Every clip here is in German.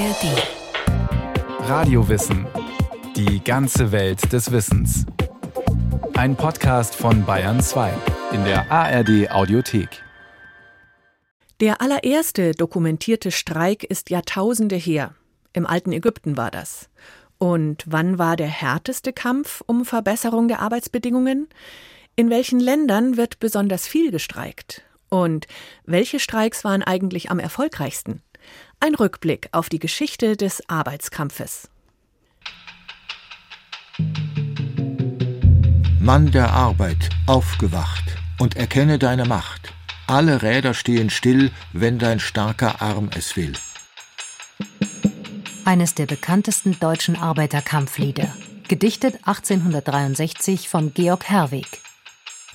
ARD. Radiowissen. Die ganze Welt des Wissens. Ein Podcast von Bayern 2 in der ARD Audiothek. Der allererste dokumentierte Streik ist Jahrtausende her. Im alten Ägypten war das. Und wann war der härteste Kampf um Verbesserung der Arbeitsbedingungen? In welchen Ländern wird besonders viel gestreikt? Und welche Streiks waren eigentlich am erfolgreichsten? Ein Rückblick auf die Geschichte des Arbeitskampfes. Mann der Arbeit, aufgewacht und erkenne deine Macht. Alle Räder stehen still, wenn dein starker Arm es will. Eines der bekanntesten deutschen Arbeiterkampflieder, gedichtet 1863 von Georg Herweg.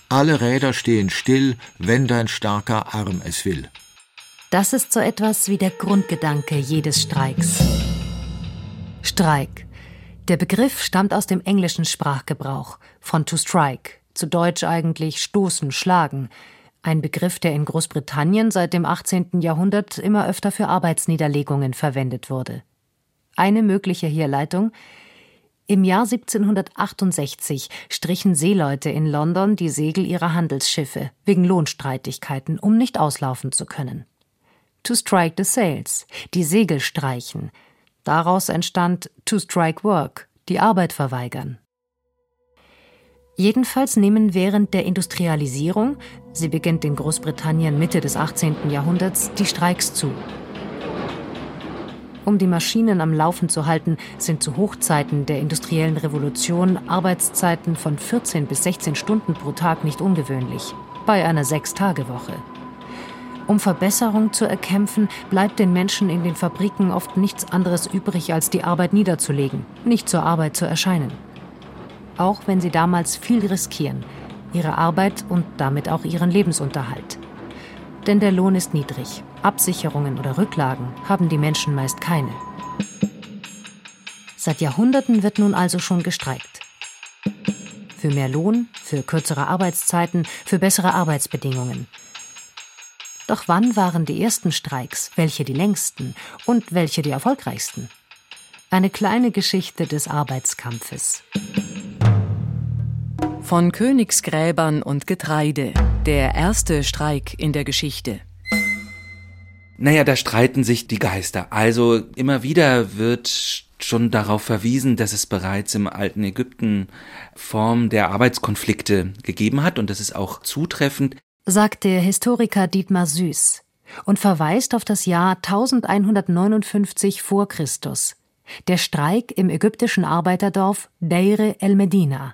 Alle Räder stehen still, wenn dein starker Arm es will. Das ist so etwas wie der Grundgedanke jedes Streiks. Streik. Der Begriff stammt aus dem englischen Sprachgebrauch, von to strike, zu Deutsch eigentlich stoßen, schlagen. Ein Begriff, der in Großbritannien seit dem 18. Jahrhundert immer öfter für Arbeitsniederlegungen verwendet wurde. Eine mögliche Herleitung im Jahr 1768 strichen Seeleute in London die Segel ihrer Handelsschiffe wegen Lohnstreitigkeiten, um nicht auslaufen zu können. To strike the sails, die Segel streichen. Daraus entstand to strike work, die Arbeit verweigern. Jedenfalls nehmen während der Industrialisierung, sie beginnt in Großbritannien Mitte des 18. Jahrhunderts, die Streiks zu. Um die Maschinen am Laufen zu halten, sind zu Hochzeiten der industriellen Revolution Arbeitszeiten von 14 bis 16 Stunden pro Tag nicht ungewöhnlich, bei einer Sechstagewoche. Um Verbesserung zu erkämpfen, bleibt den Menschen in den Fabriken oft nichts anderes übrig, als die Arbeit niederzulegen, nicht zur Arbeit zu erscheinen. Auch wenn sie damals viel riskieren, ihre Arbeit und damit auch ihren Lebensunterhalt. Denn der Lohn ist niedrig Absicherungen oder Rücklagen haben die Menschen meist keine. Seit Jahrhunderten wird nun also schon gestreikt. Für mehr Lohn, für kürzere Arbeitszeiten, für bessere Arbeitsbedingungen. Doch wann waren die ersten Streiks, welche die längsten und welche die erfolgreichsten? Eine kleine Geschichte des Arbeitskampfes. Von Königsgräbern und Getreide. Der erste Streik in der Geschichte. Naja, da streiten sich die Geister. Also immer wieder wird schon darauf verwiesen, dass es bereits im alten Ägypten Form der Arbeitskonflikte gegeben hat und das ist auch zutreffend. Sagt der Historiker Dietmar Süß und verweist auf das Jahr 1159 vor Christus. Der Streik im ägyptischen Arbeiterdorf Deire el Medina.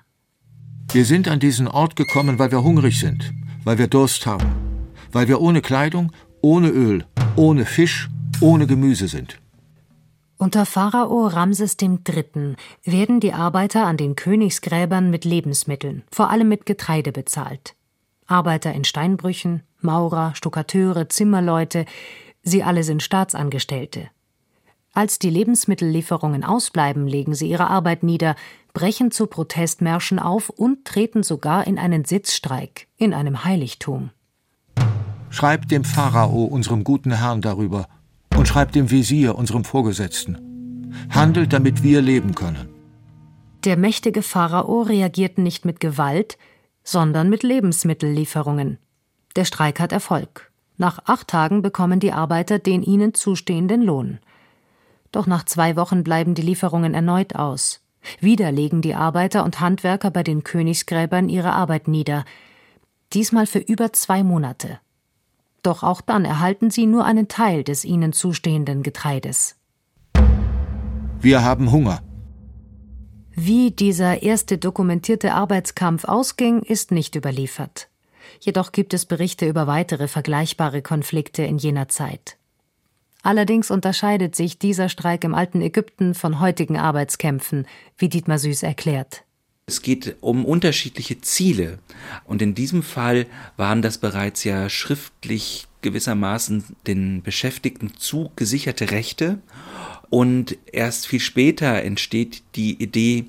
Wir sind an diesen Ort gekommen, weil wir hungrig sind, weil wir Durst haben, weil wir ohne Kleidung, ohne Öl, ohne Fisch, ohne Gemüse sind. Unter Pharao Ramses III. werden die Arbeiter an den Königsgräbern mit Lebensmitteln, vor allem mit Getreide bezahlt. Arbeiter in Steinbrüchen, Maurer, Stuckateure, Zimmerleute, sie alle sind Staatsangestellte. Als die Lebensmittellieferungen ausbleiben, legen sie ihre Arbeit nieder, brechen zu Protestmärschen auf und treten sogar in einen Sitzstreik in einem Heiligtum. Schreibt dem Pharao, unserem guten Herrn, darüber und schreibt dem Visier, unserem Vorgesetzten. Handelt, damit wir leben können. Der mächtige Pharao reagiert nicht mit Gewalt, sondern mit Lebensmittellieferungen. Der Streik hat Erfolg. Nach acht Tagen bekommen die Arbeiter den ihnen zustehenden Lohn. Doch nach zwei Wochen bleiben die Lieferungen erneut aus. Wieder legen die Arbeiter und Handwerker bei den Königsgräbern ihre Arbeit nieder. Diesmal für über zwei Monate. Doch auch dann erhalten sie nur einen Teil des ihnen zustehenden Getreides. Wir haben Hunger. Wie dieser erste dokumentierte Arbeitskampf ausging, ist nicht überliefert. Jedoch gibt es Berichte über weitere vergleichbare Konflikte in jener Zeit. Allerdings unterscheidet sich dieser Streik im alten Ägypten von heutigen Arbeitskämpfen, wie Dietmar Süß erklärt. Es geht um unterschiedliche Ziele. Und in diesem Fall waren das bereits ja schriftlich gewissermaßen den Beschäftigten zugesicherte Rechte. Und erst viel später entsteht die Idee,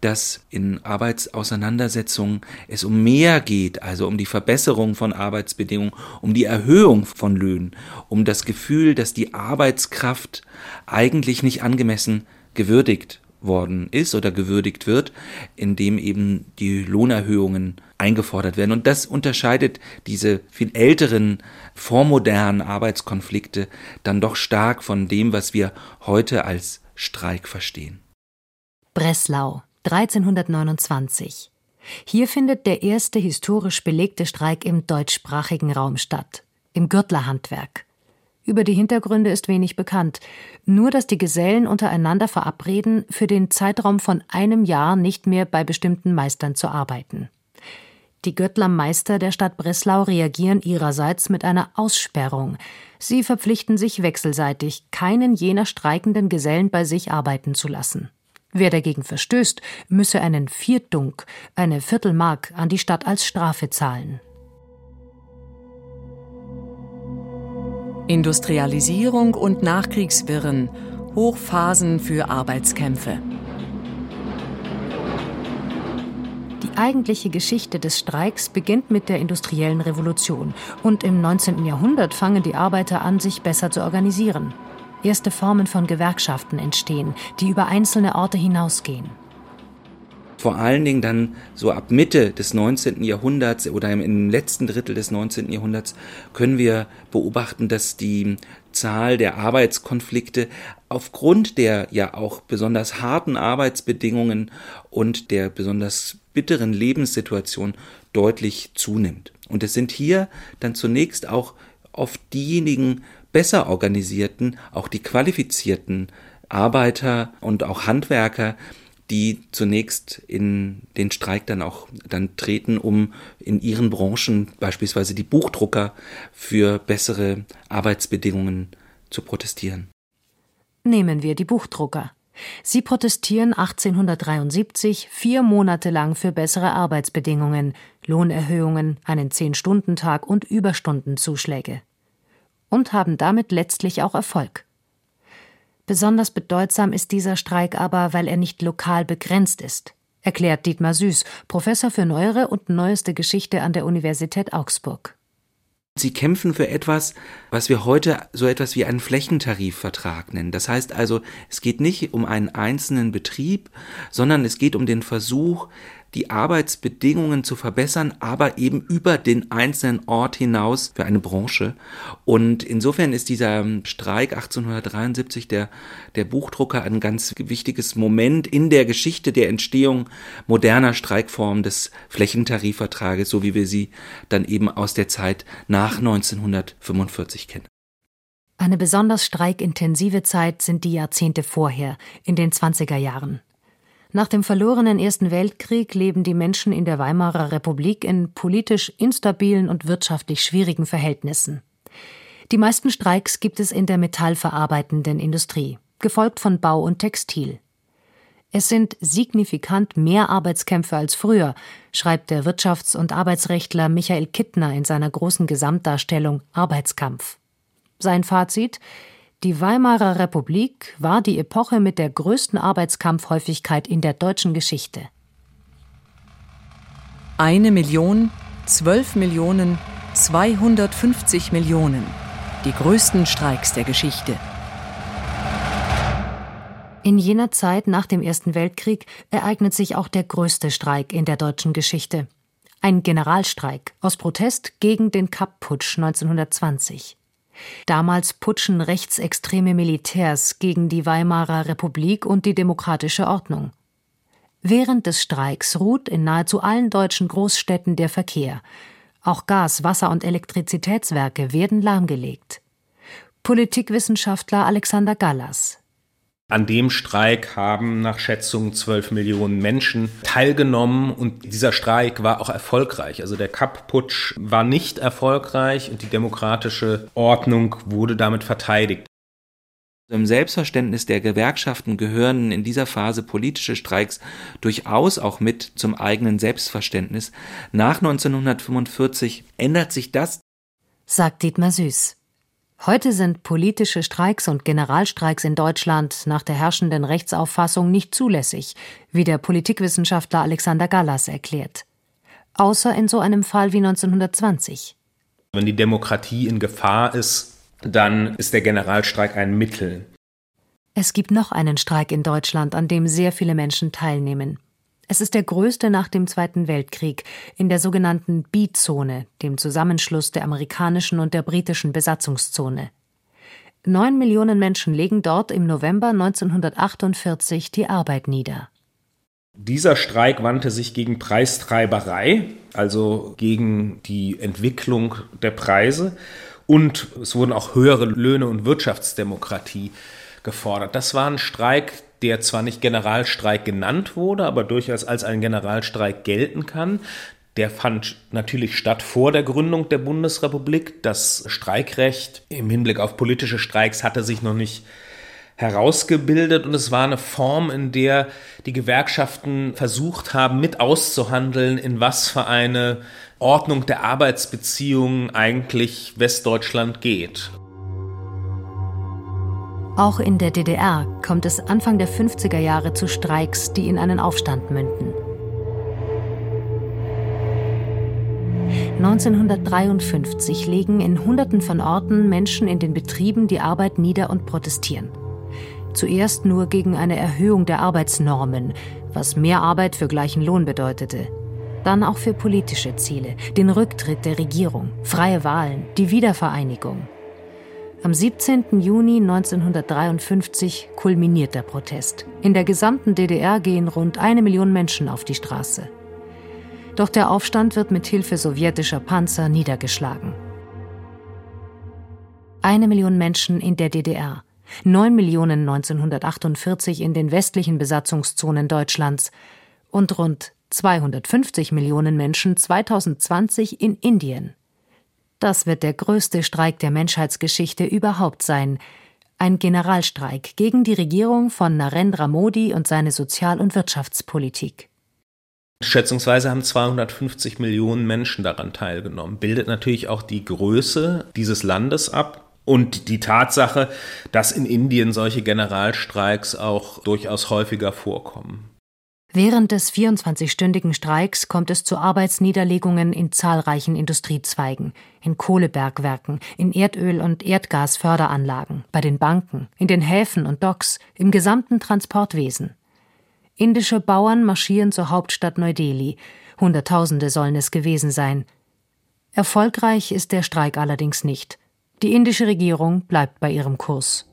dass in Arbeitsauseinandersetzungen es um mehr geht, also um die Verbesserung von Arbeitsbedingungen, um die Erhöhung von Löhnen, um das Gefühl, dass die Arbeitskraft eigentlich nicht angemessen gewürdigt worden ist oder gewürdigt wird, indem eben die Lohnerhöhungen eingefordert werden. Und das unterscheidet diese viel älteren, vormodernen Arbeitskonflikte dann doch stark von dem, was wir heute als Streik verstehen. Breslau, 1329. Hier findet der erste historisch belegte Streik im deutschsprachigen Raum statt, im Gürtlerhandwerk. Über die Hintergründe ist wenig bekannt, nur dass die Gesellen untereinander verabreden, für den Zeitraum von einem Jahr nicht mehr bei bestimmten Meistern zu arbeiten. Die Göttlermeister der Stadt Breslau reagieren ihrerseits mit einer Aussperrung. Sie verpflichten sich wechselseitig, keinen jener streikenden Gesellen bei sich arbeiten zu lassen. Wer dagegen verstößt, müsse einen Viertunk, eine Viertelmark, an die Stadt als Strafe zahlen. Industrialisierung und Nachkriegswirren, Hochphasen für Arbeitskämpfe. Die eigentliche Geschichte des Streiks beginnt mit der industriellen Revolution und im 19. Jahrhundert fangen die Arbeiter an, sich besser zu organisieren. Erste Formen von Gewerkschaften entstehen, die über einzelne Orte hinausgehen vor allen Dingen dann so ab Mitte des 19. Jahrhunderts oder im letzten Drittel des 19. Jahrhunderts können wir beobachten, dass die Zahl der Arbeitskonflikte aufgrund der ja auch besonders harten Arbeitsbedingungen und der besonders bitteren Lebenssituation deutlich zunimmt. Und es sind hier dann zunächst auch oft diejenigen besser organisierten, auch die qualifizierten Arbeiter und auch Handwerker, die zunächst in den Streik dann auch dann treten, um in ihren Branchen, beispielsweise die Buchdrucker, für bessere Arbeitsbedingungen zu protestieren. Nehmen wir die Buchdrucker. Sie protestieren 1873 vier Monate lang für bessere Arbeitsbedingungen, Lohnerhöhungen, einen Zehn-Stunden-Tag und Überstundenzuschläge. Und haben damit letztlich auch Erfolg. Besonders bedeutsam ist dieser Streik aber, weil er nicht lokal begrenzt ist, erklärt Dietmar Süß, Professor für neuere und neueste Geschichte an der Universität Augsburg. Sie kämpfen für etwas, was wir heute so etwas wie einen Flächentarifvertrag nennen. Das heißt also, es geht nicht um einen einzelnen Betrieb, sondern es geht um den Versuch, die Arbeitsbedingungen zu verbessern, aber eben über den einzelnen Ort hinaus für eine Branche. Und insofern ist dieser Streik 1873 der, der Buchdrucker ein ganz wichtiges Moment in der Geschichte der Entstehung moderner Streikformen des Flächentarifvertrages, so wie wir sie dann eben aus der Zeit nach 1945 kennen. Eine besonders streikintensive Zeit sind die Jahrzehnte vorher, in den 20er Jahren. Nach dem verlorenen Ersten Weltkrieg leben die Menschen in der Weimarer Republik in politisch instabilen und wirtschaftlich schwierigen Verhältnissen. Die meisten Streiks gibt es in der metallverarbeitenden Industrie, gefolgt von Bau und Textil. Es sind signifikant mehr Arbeitskämpfe als früher, schreibt der Wirtschafts- und Arbeitsrechtler Michael Kittner in seiner großen Gesamtdarstellung Arbeitskampf. Sein Fazit die Weimarer Republik war die Epoche mit der größten Arbeitskampfhäufigkeit in der deutschen Geschichte. Eine Million, zwölf Millionen, 250 Millionen. Die größten Streiks der Geschichte. In jener Zeit nach dem Ersten Weltkrieg ereignet sich auch der größte Streik in der deutschen Geschichte. Ein Generalstreik aus Protest gegen den Kapp-Putsch 1920. Damals putschen rechtsextreme Militärs gegen die Weimarer Republik und die demokratische Ordnung. Während des Streiks ruht in nahezu allen deutschen Großstädten der Verkehr. Auch Gas-, Wasser- und Elektrizitätswerke werden lahmgelegt. Politikwissenschaftler Alexander Gallas an dem Streik haben nach Schätzungen zwölf Millionen Menschen teilgenommen und dieser Streik war auch erfolgreich. Also der Kapp-Putsch war nicht erfolgreich und die demokratische Ordnung wurde damit verteidigt. Im Selbstverständnis der Gewerkschaften gehören in dieser Phase politische Streiks durchaus auch mit zum eigenen Selbstverständnis. Nach 1945 ändert sich das sagt Dietmar Süß. Heute sind politische Streiks und Generalstreiks in Deutschland nach der herrschenden Rechtsauffassung nicht zulässig, wie der Politikwissenschaftler Alexander Gallas erklärt. Außer in so einem Fall wie 1920. Wenn die Demokratie in Gefahr ist, dann ist der Generalstreik ein Mittel. Es gibt noch einen Streik in Deutschland, an dem sehr viele Menschen teilnehmen. Es ist der größte nach dem Zweiten Weltkrieg in der sogenannten B-Zone, dem Zusammenschluss der amerikanischen und der britischen Besatzungszone. Neun Millionen Menschen legen dort im November 1948 die Arbeit nieder. Dieser Streik wandte sich gegen Preistreiberei, also gegen die Entwicklung der Preise, und es wurden auch höhere Löhne und Wirtschaftsdemokratie gefordert. Das war ein Streik, der zwar nicht Generalstreik genannt wurde, aber durchaus als ein Generalstreik gelten kann. Der fand natürlich statt vor der Gründung der Bundesrepublik. Das Streikrecht im Hinblick auf politische Streiks hatte sich noch nicht herausgebildet und es war eine Form, in der die Gewerkschaften versucht haben, mit auszuhandeln, in was für eine Ordnung der Arbeitsbeziehungen eigentlich Westdeutschland geht. Auch in der DDR kommt es Anfang der 50er Jahre zu Streiks, die in einen Aufstand münden. 1953 legen in Hunderten von Orten Menschen in den Betrieben die Arbeit nieder und protestieren. Zuerst nur gegen eine Erhöhung der Arbeitsnormen, was mehr Arbeit für gleichen Lohn bedeutete. Dann auch für politische Ziele, den Rücktritt der Regierung, freie Wahlen, die Wiedervereinigung. Am 17. Juni 1953 kulminiert der Protest. In der gesamten DDR gehen rund eine Million Menschen auf die Straße. Doch der Aufstand wird mit Hilfe sowjetischer Panzer niedergeschlagen. Eine Million Menschen in der DDR, neun Millionen 1948 in den westlichen Besatzungszonen Deutschlands und rund 250 Millionen Menschen 2020 in Indien. Das wird der größte Streik der Menschheitsgeschichte überhaupt sein. Ein Generalstreik gegen die Regierung von Narendra Modi und seine Sozial- und Wirtschaftspolitik. Schätzungsweise haben 250 Millionen Menschen daran teilgenommen. Bildet natürlich auch die Größe dieses Landes ab und die Tatsache, dass in Indien solche Generalstreiks auch durchaus häufiger vorkommen. Während des 24-stündigen Streiks kommt es zu Arbeitsniederlegungen in zahlreichen Industriezweigen, in Kohlebergwerken, in Erdöl- und Erdgasförderanlagen, bei den Banken, in den Häfen und Docks, im gesamten Transportwesen. Indische Bauern marschieren zur Hauptstadt Neu-Delhi. Hunderttausende sollen es gewesen sein. Erfolgreich ist der Streik allerdings nicht. Die indische Regierung bleibt bei ihrem Kurs.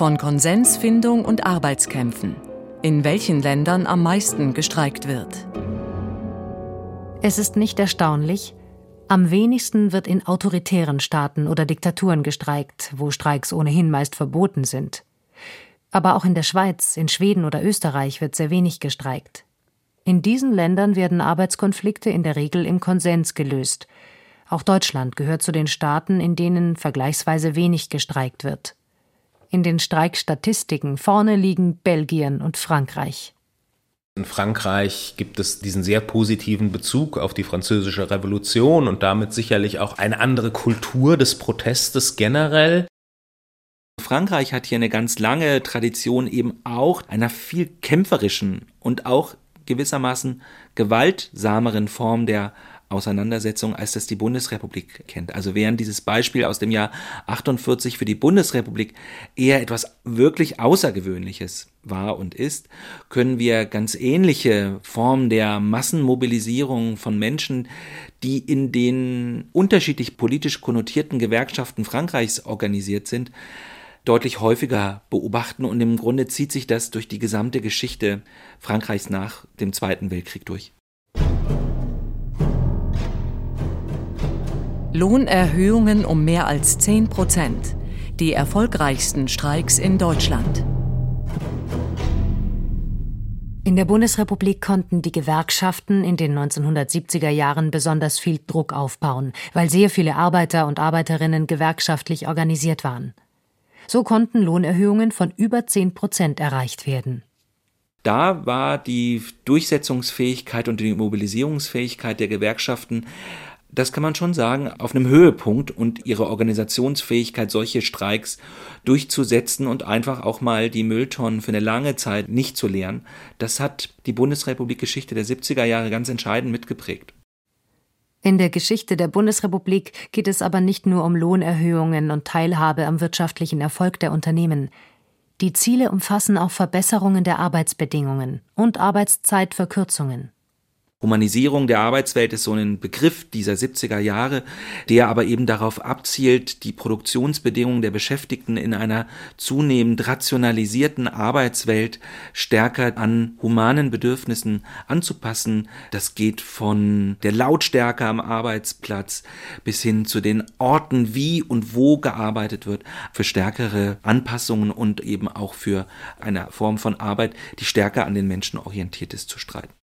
Von Konsensfindung und Arbeitskämpfen. In welchen Ländern am meisten gestreikt wird. Es ist nicht erstaunlich, am wenigsten wird in autoritären Staaten oder Diktaturen gestreikt, wo Streiks ohnehin meist verboten sind. Aber auch in der Schweiz, in Schweden oder Österreich wird sehr wenig gestreikt. In diesen Ländern werden Arbeitskonflikte in der Regel im Konsens gelöst. Auch Deutschland gehört zu den Staaten, in denen vergleichsweise wenig gestreikt wird. In den Streikstatistiken vorne liegen Belgien und Frankreich. In Frankreich gibt es diesen sehr positiven Bezug auf die französische Revolution und damit sicherlich auch eine andere Kultur des Protestes generell. Frankreich hat hier eine ganz lange Tradition eben auch einer viel kämpferischen und auch gewissermaßen gewaltsameren Form der Auseinandersetzung, als das die Bundesrepublik kennt. Also während dieses Beispiel aus dem Jahr 48 für die Bundesrepublik eher etwas wirklich Außergewöhnliches war und ist, können wir ganz ähnliche Formen der Massenmobilisierung von Menschen, die in den unterschiedlich politisch konnotierten Gewerkschaften Frankreichs organisiert sind, deutlich häufiger beobachten und im Grunde zieht sich das durch die gesamte Geschichte Frankreichs nach dem Zweiten Weltkrieg durch. Lohnerhöhungen um mehr als 10 Prozent. Die erfolgreichsten Streiks in Deutschland. In der Bundesrepublik konnten die Gewerkschaften in den 1970er Jahren besonders viel Druck aufbauen, weil sehr viele Arbeiter und Arbeiterinnen gewerkschaftlich organisiert waren. So konnten Lohnerhöhungen von über 10 Prozent erreicht werden. Da war die Durchsetzungsfähigkeit und die Mobilisierungsfähigkeit der Gewerkschaften das kann man schon sagen, auf einem Höhepunkt und ihre Organisationsfähigkeit, solche Streiks durchzusetzen und einfach auch mal die Mülltonnen für eine lange Zeit nicht zu leeren, das hat die Bundesrepublik-Geschichte der 70er Jahre ganz entscheidend mitgeprägt. In der Geschichte der Bundesrepublik geht es aber nicht nur um Lohnerhöhungen und Teilhabe am wirtschaftlichen Erfolg der Unternehmen. Die Ziele umfassen auch Verbesserungen der Arbeitsbedingungen und Arbeitszeitverkürzungen. Humanisierung der Arbeitswelt ist so ein Begriff dieser 70er Jahre, der aber eben darauf abzielt, die Produktionsbedingungen der Beschäftigten in einer zunehmend rationalisierten Arbeitswelt stärker an humanen Bedürfnissen anzupassen. Das geht von der Lautstärke am Arbeitsplatz bis hin zu den Orten, wie und wo gearbeitet wird, für stärkere Anpassungen und eben auch für eine Form von Arbeit, die stärker an den Menschen orientiert ist, zu streiten.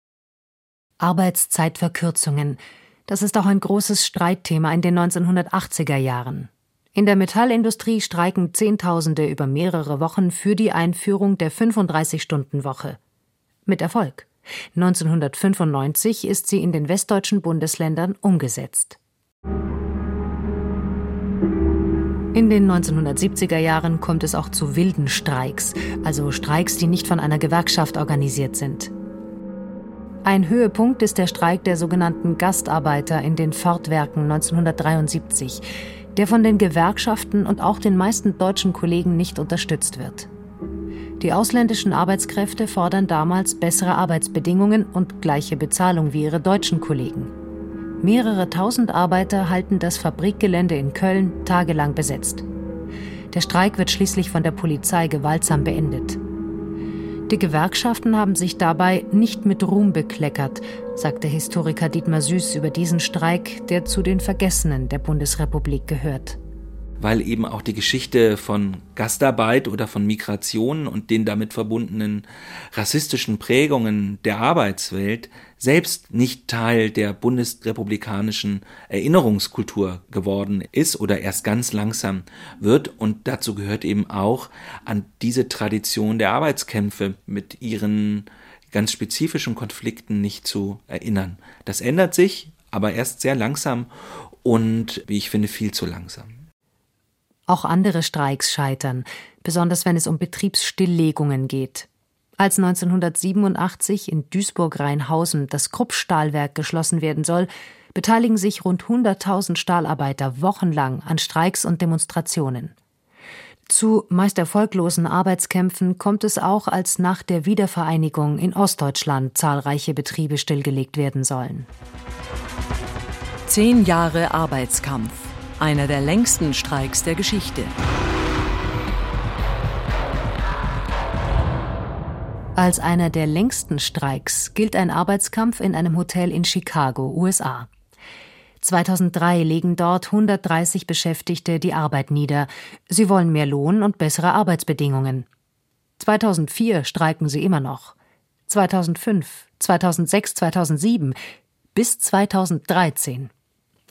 Arbeitszeitverkürzungen. Das ist auch ein großes Streitthema in den 1980er Jahren. In der Metallindustrie streiken Zehntausende über mehrere Wochen für die Einführung der 35-Stunden-Woche. Mit Erfolg. 1995 ist sie in den westdeutschen Bundesländern umgesetzt. In den 1970er Jahren kommt es auch zu wilden Streiks, also Streiks, die nicht von einer Gewerkschaft organisiert sind. Ein Höhepunkt ist der Streik der sogenannten Gastarbeiter in den Fortwerken 1973, der von den Gewerkschaften und auch den meisten deutschen Kollegen nicht unterstützt wird. Die ausländischen Arbeitskräfte fordern damals bessere Arbeitsbedingungen und gleiche Bezahlung wie ihre deutschen Kollegen. Mehrere tausend Arbeiter halten das Fabrikgelände in Köln tagelang besetzt. Der Streik wird schließlich von der Polizei gewaltsam beendet. Die Gewerkschaften haben sich dabei nicht mit Ruhm bekleckert, sagte Historiker Dietmar Süß über diesen Streik, der zu den Vergessenen der Bundesrepublik gehört weil eben auch die Geschichte von Gastarbeit oder von Migration und den damit verbundenen rassistischen Prägungen der Arbeitswelt selbst nicht Teil der bundesrepublikanischen Erinnerungskultur geworden ist oder erst ganz langsam wird. Und dazu gehört eben auch an diese Tradition der Arbeitskämpfe mit ihren ganz spezifischen Konflikten nicht zu erinnern. Das ändert sich, aber erst sehr langsam und, wie ich finde, viel zu langsam. Auch andere Streiks scheitern, besonders wenn es um Betriebsstilllegungen geht. Als 1987 in Duisburg-Rheinhausen das Krupp-Stahlwerk geschlossen werden soll, beteiligen sich rund 100.000 Stahlarbeiter wochenlang an Streiks und Demonstrationen. Zu meist erfolglosen Arbeitskämpfen kommt es auch, als nach der Wiedervereinigung in Ostdeutschland zahlreiche Betriebe stillgelegt werden sollen. Zehn Jahre Arbeitskampf einer der längsten Streiks der Geschichte. Als einer der längsten Streiks gilt ein Arbeitskampf in einem Hotel in Chicago, USA. 2003 legen dort 130 Beschäftigte die Arbeit nieder. Sie wollen mehr Lohn und bessere Arbeitsbedingungen. 2004 streiken sie immer noch. 2005, 2006, 2007 bis 2013.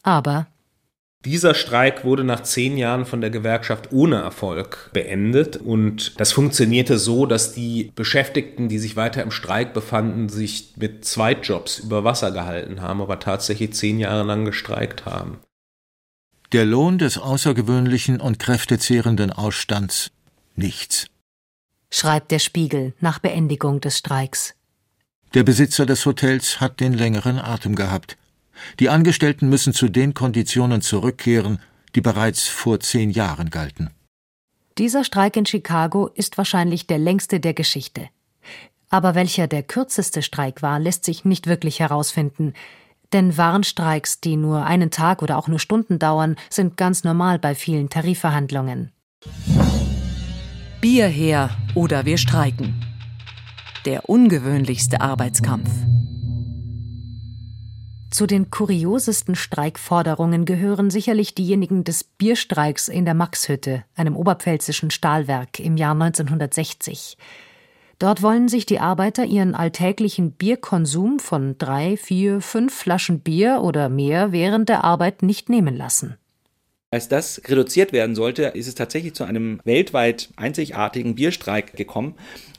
Aber dieser Streik wurde nach zehn Jahren von der Gewerkschaft ohne Erfolg beendet und das funktionierte so, dass die Beschäftigten, die sich weiter im Streik befanden, sich mit Zweitjobs über Wasser gehalten haben, aber tatsächlich zehn Jahre lang gestreikt haben. Der Lohn des außergewöhnlichen und kräftezehrenden Ausstands nichts. Schreibt der Spiegel nach Beendigung des Streiks. Der Besitzer des Hotels hat den längeren Atem gehabt. Die Angestellten müssen zu den Konditionen zurückkehren, die bereits vor zehn Jahren galten. Dieser Streik in Chicago ist wahrscheinlich der längste der Geschichte. Aber welcher der kürzeste Streik war, lässt sich nicht wirklich herausfinden. Denn Warnstreiks, die nur einen Tag oder auch nur Stunden dauern, sind ganz normal bei vielen Tarifverhandlungen. Bier her oder wir streiken. Der ungewöhnlichste Arbeitskampf. Zu den kuriosesten Streikforderungen gehören sicherlich diejenigen des Bierstreiks in der Maxhütte, einem oberpfälzischen Stahlwerk, im Jahr 1960. Dort wollen sich die Arbeiter ihren alltäglichen Bierkonsum von drei, vier, fünf Flaschen Bier oder mehr während der Arbeit nicht nehmen lassen. Als das reduziert werden sollte, ist es tatsächlich zu einem weltweit einzigartigen Bierstreik gekommen,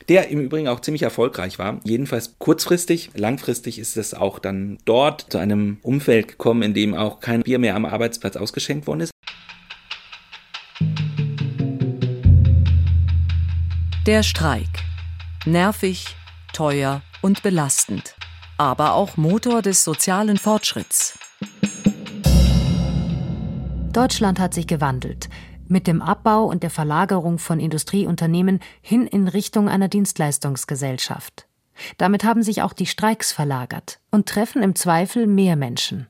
der im Übrigen auch ziemlich erfolgreich war. Jedenfalls kurzfristig, langfristig ist es auch dann dort zu einem Umfeld gekommen, in dem auch kein Bier mehr am Arbeitsplatz ausgeschenkt worden ist. Der Streik. Nervig, teuer und belastend, aber auch Motor des sozialen Fortschritts. Deutschland hat sich gewandelt. Mit dem Abbau und der Verlagerung von Industrieunternehmen hin in Richtung einer Dienstleistungsgesellschaft. Damit haben sich auch die Streiks verlagert und treffen im Zweifel mehr Menschen.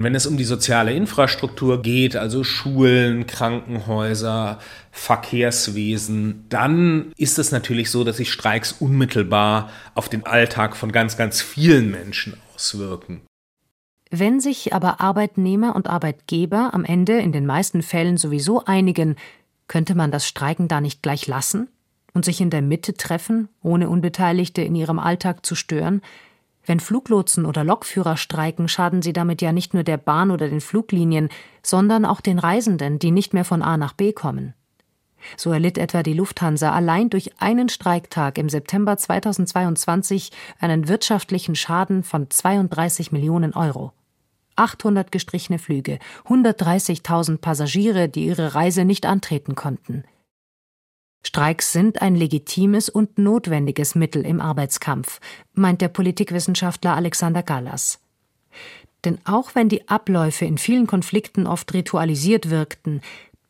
Wenn es um die soziale Infrastruktur geht, also Schulen, Krankenhäuser, Verkehrswesen, dann ist es natürlich so, dass sich Streiks unmittelbar auf den Alltag von ganz, ganz vielen Menschen auswirken. Wenn sich aber Arbeitnehmer und Arbeitgeber am Ende in den meisten Fällen sowieso einigen, könnte man das Streiken da nicht gleich lassen und sich in der Mitte treffen, ohne Unbeteiligte in ihrem Alltag zu stören? Wenn Fluglotsen oder Lokführer streiken, schaden sie damit ja nicht nur der Bahn oder den Fluglinien, sondern auch den Reisenden, die nicht mehr von A nach B kommen. So erlitt etwa die Lufthansa allein durch einen Streiktag im September 2022 einen wirtschaftlichen Schaden von 32 Millionen Euro. 800 gestrichene Flüge, 130.000 Passagiere, die ihre Reise nicht antreten konnten. Streiks sind ein legitimes und notwendiges Mittel im Arbeitskampf, meint der Politikwissenschaftler Alexander Gallas. Denn auch wenn die Abläufe in vielen Konflikten oft ritualisiert wirkten,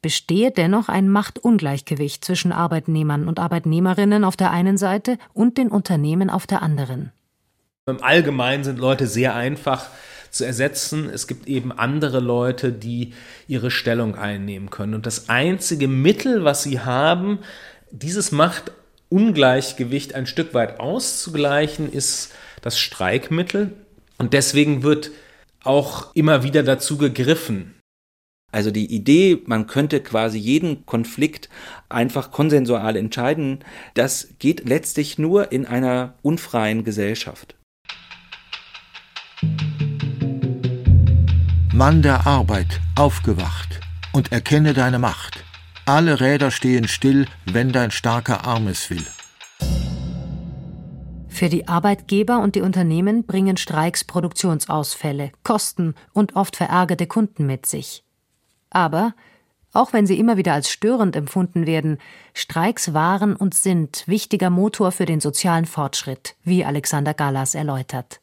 bestehe dennoch ein Machtungleichgewicht zwischen Arbeitnehmern und Arbeitnehmerinnen auf der einen Seite und den Unternehmen auf der anderen. Im Allgemeinen sind Leute sehr einfach zu ersetzen. Es gibt eben andere Leute, die ihre Stellung einnehmen können. Und das einzige Mittel, was sie haben, dieses Machtungleichgewicht ein Stück weit auszugleichen, ist das Streikmittel. Und deswegen wird auch immer wieder dazu gegriffen. Also die Idee, man könnte quasi jeden Konflikt einfach konsensual entscheiden, das geht letztlich nur in einer unfreien Gesellschaft. Mann der Arbeit, aufgewacht und erkenne deine Macht. Alle Räder stehen still, wenn dein starker Arm es will. Für die Arbeitgeber und die Unternehmen bringen Streiks Produktionsausfälle, Kosten und oft verärgerte Kunden mit sich. Aber, auch wenn sie immer wieder als störend empfunden werden, Streiks waren und sind wichtiger Motor für den sozialen Fortschritt, wie Alexander Gallas erläutert.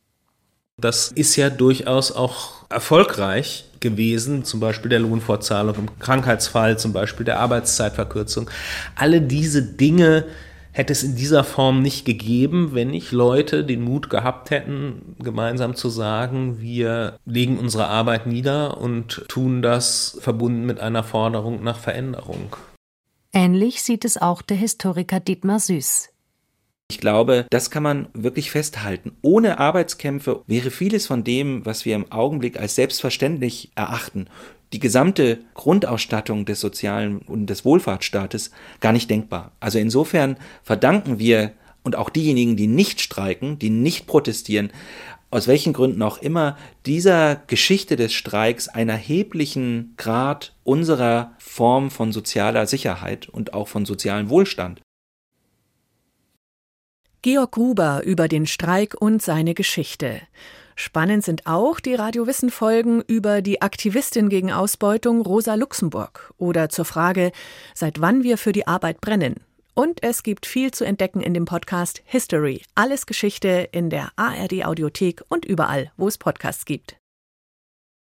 Das ist ja durchaus auch erfolgreich gewesen, zum Beispiel der Lohnfortzahlung im Krankheitsfall, zum Beispiel der Arbeitszeitverkürzung. Alle diese Dinge hätte es in dieser Form nicht gegeben, wenn nicht Leute den Mut gehabt hätten, gemeinsam zu sagen, wir legen unsere Arbeit nieder und tun das verbunden mit einer Forderung nach Veränderung. Ähnlich sieht es auch der Historiker Dietmar Süß. Ich glaube, das kann man wirklich festhalten. Ohne Arbeitskämpfe wäre vieles von dem, was wir im Augenblick als selbstverständlich erachten, die gesamte Grundausstattung des sozialen und des Wohlfahrtsstaates gar nicht denkbar. Also insofern verdanken wir und auch diejenigen, die nicht streiken, die nicht protestieren, aus welchen Gründen auch immer, dieser Geschichte des Streiks einen erheblichen Grad unserer Form von sozialer Sicherheit und auch von sozialem Wohlstand. Georg Gruber über den Streik und seine Geschichte. Spannend sind auch die Radiowissen-Folgen über die Aktivistin gegen Ausbeutung Rosa Luxemburg oder zur Frage, seit wann wir für die Arbeit brennen. Und es gibt viel zu entdecken in dem Podcast History. Alles Geschichte in der ARD Audiothek und überall, wo es Podcasts gibt.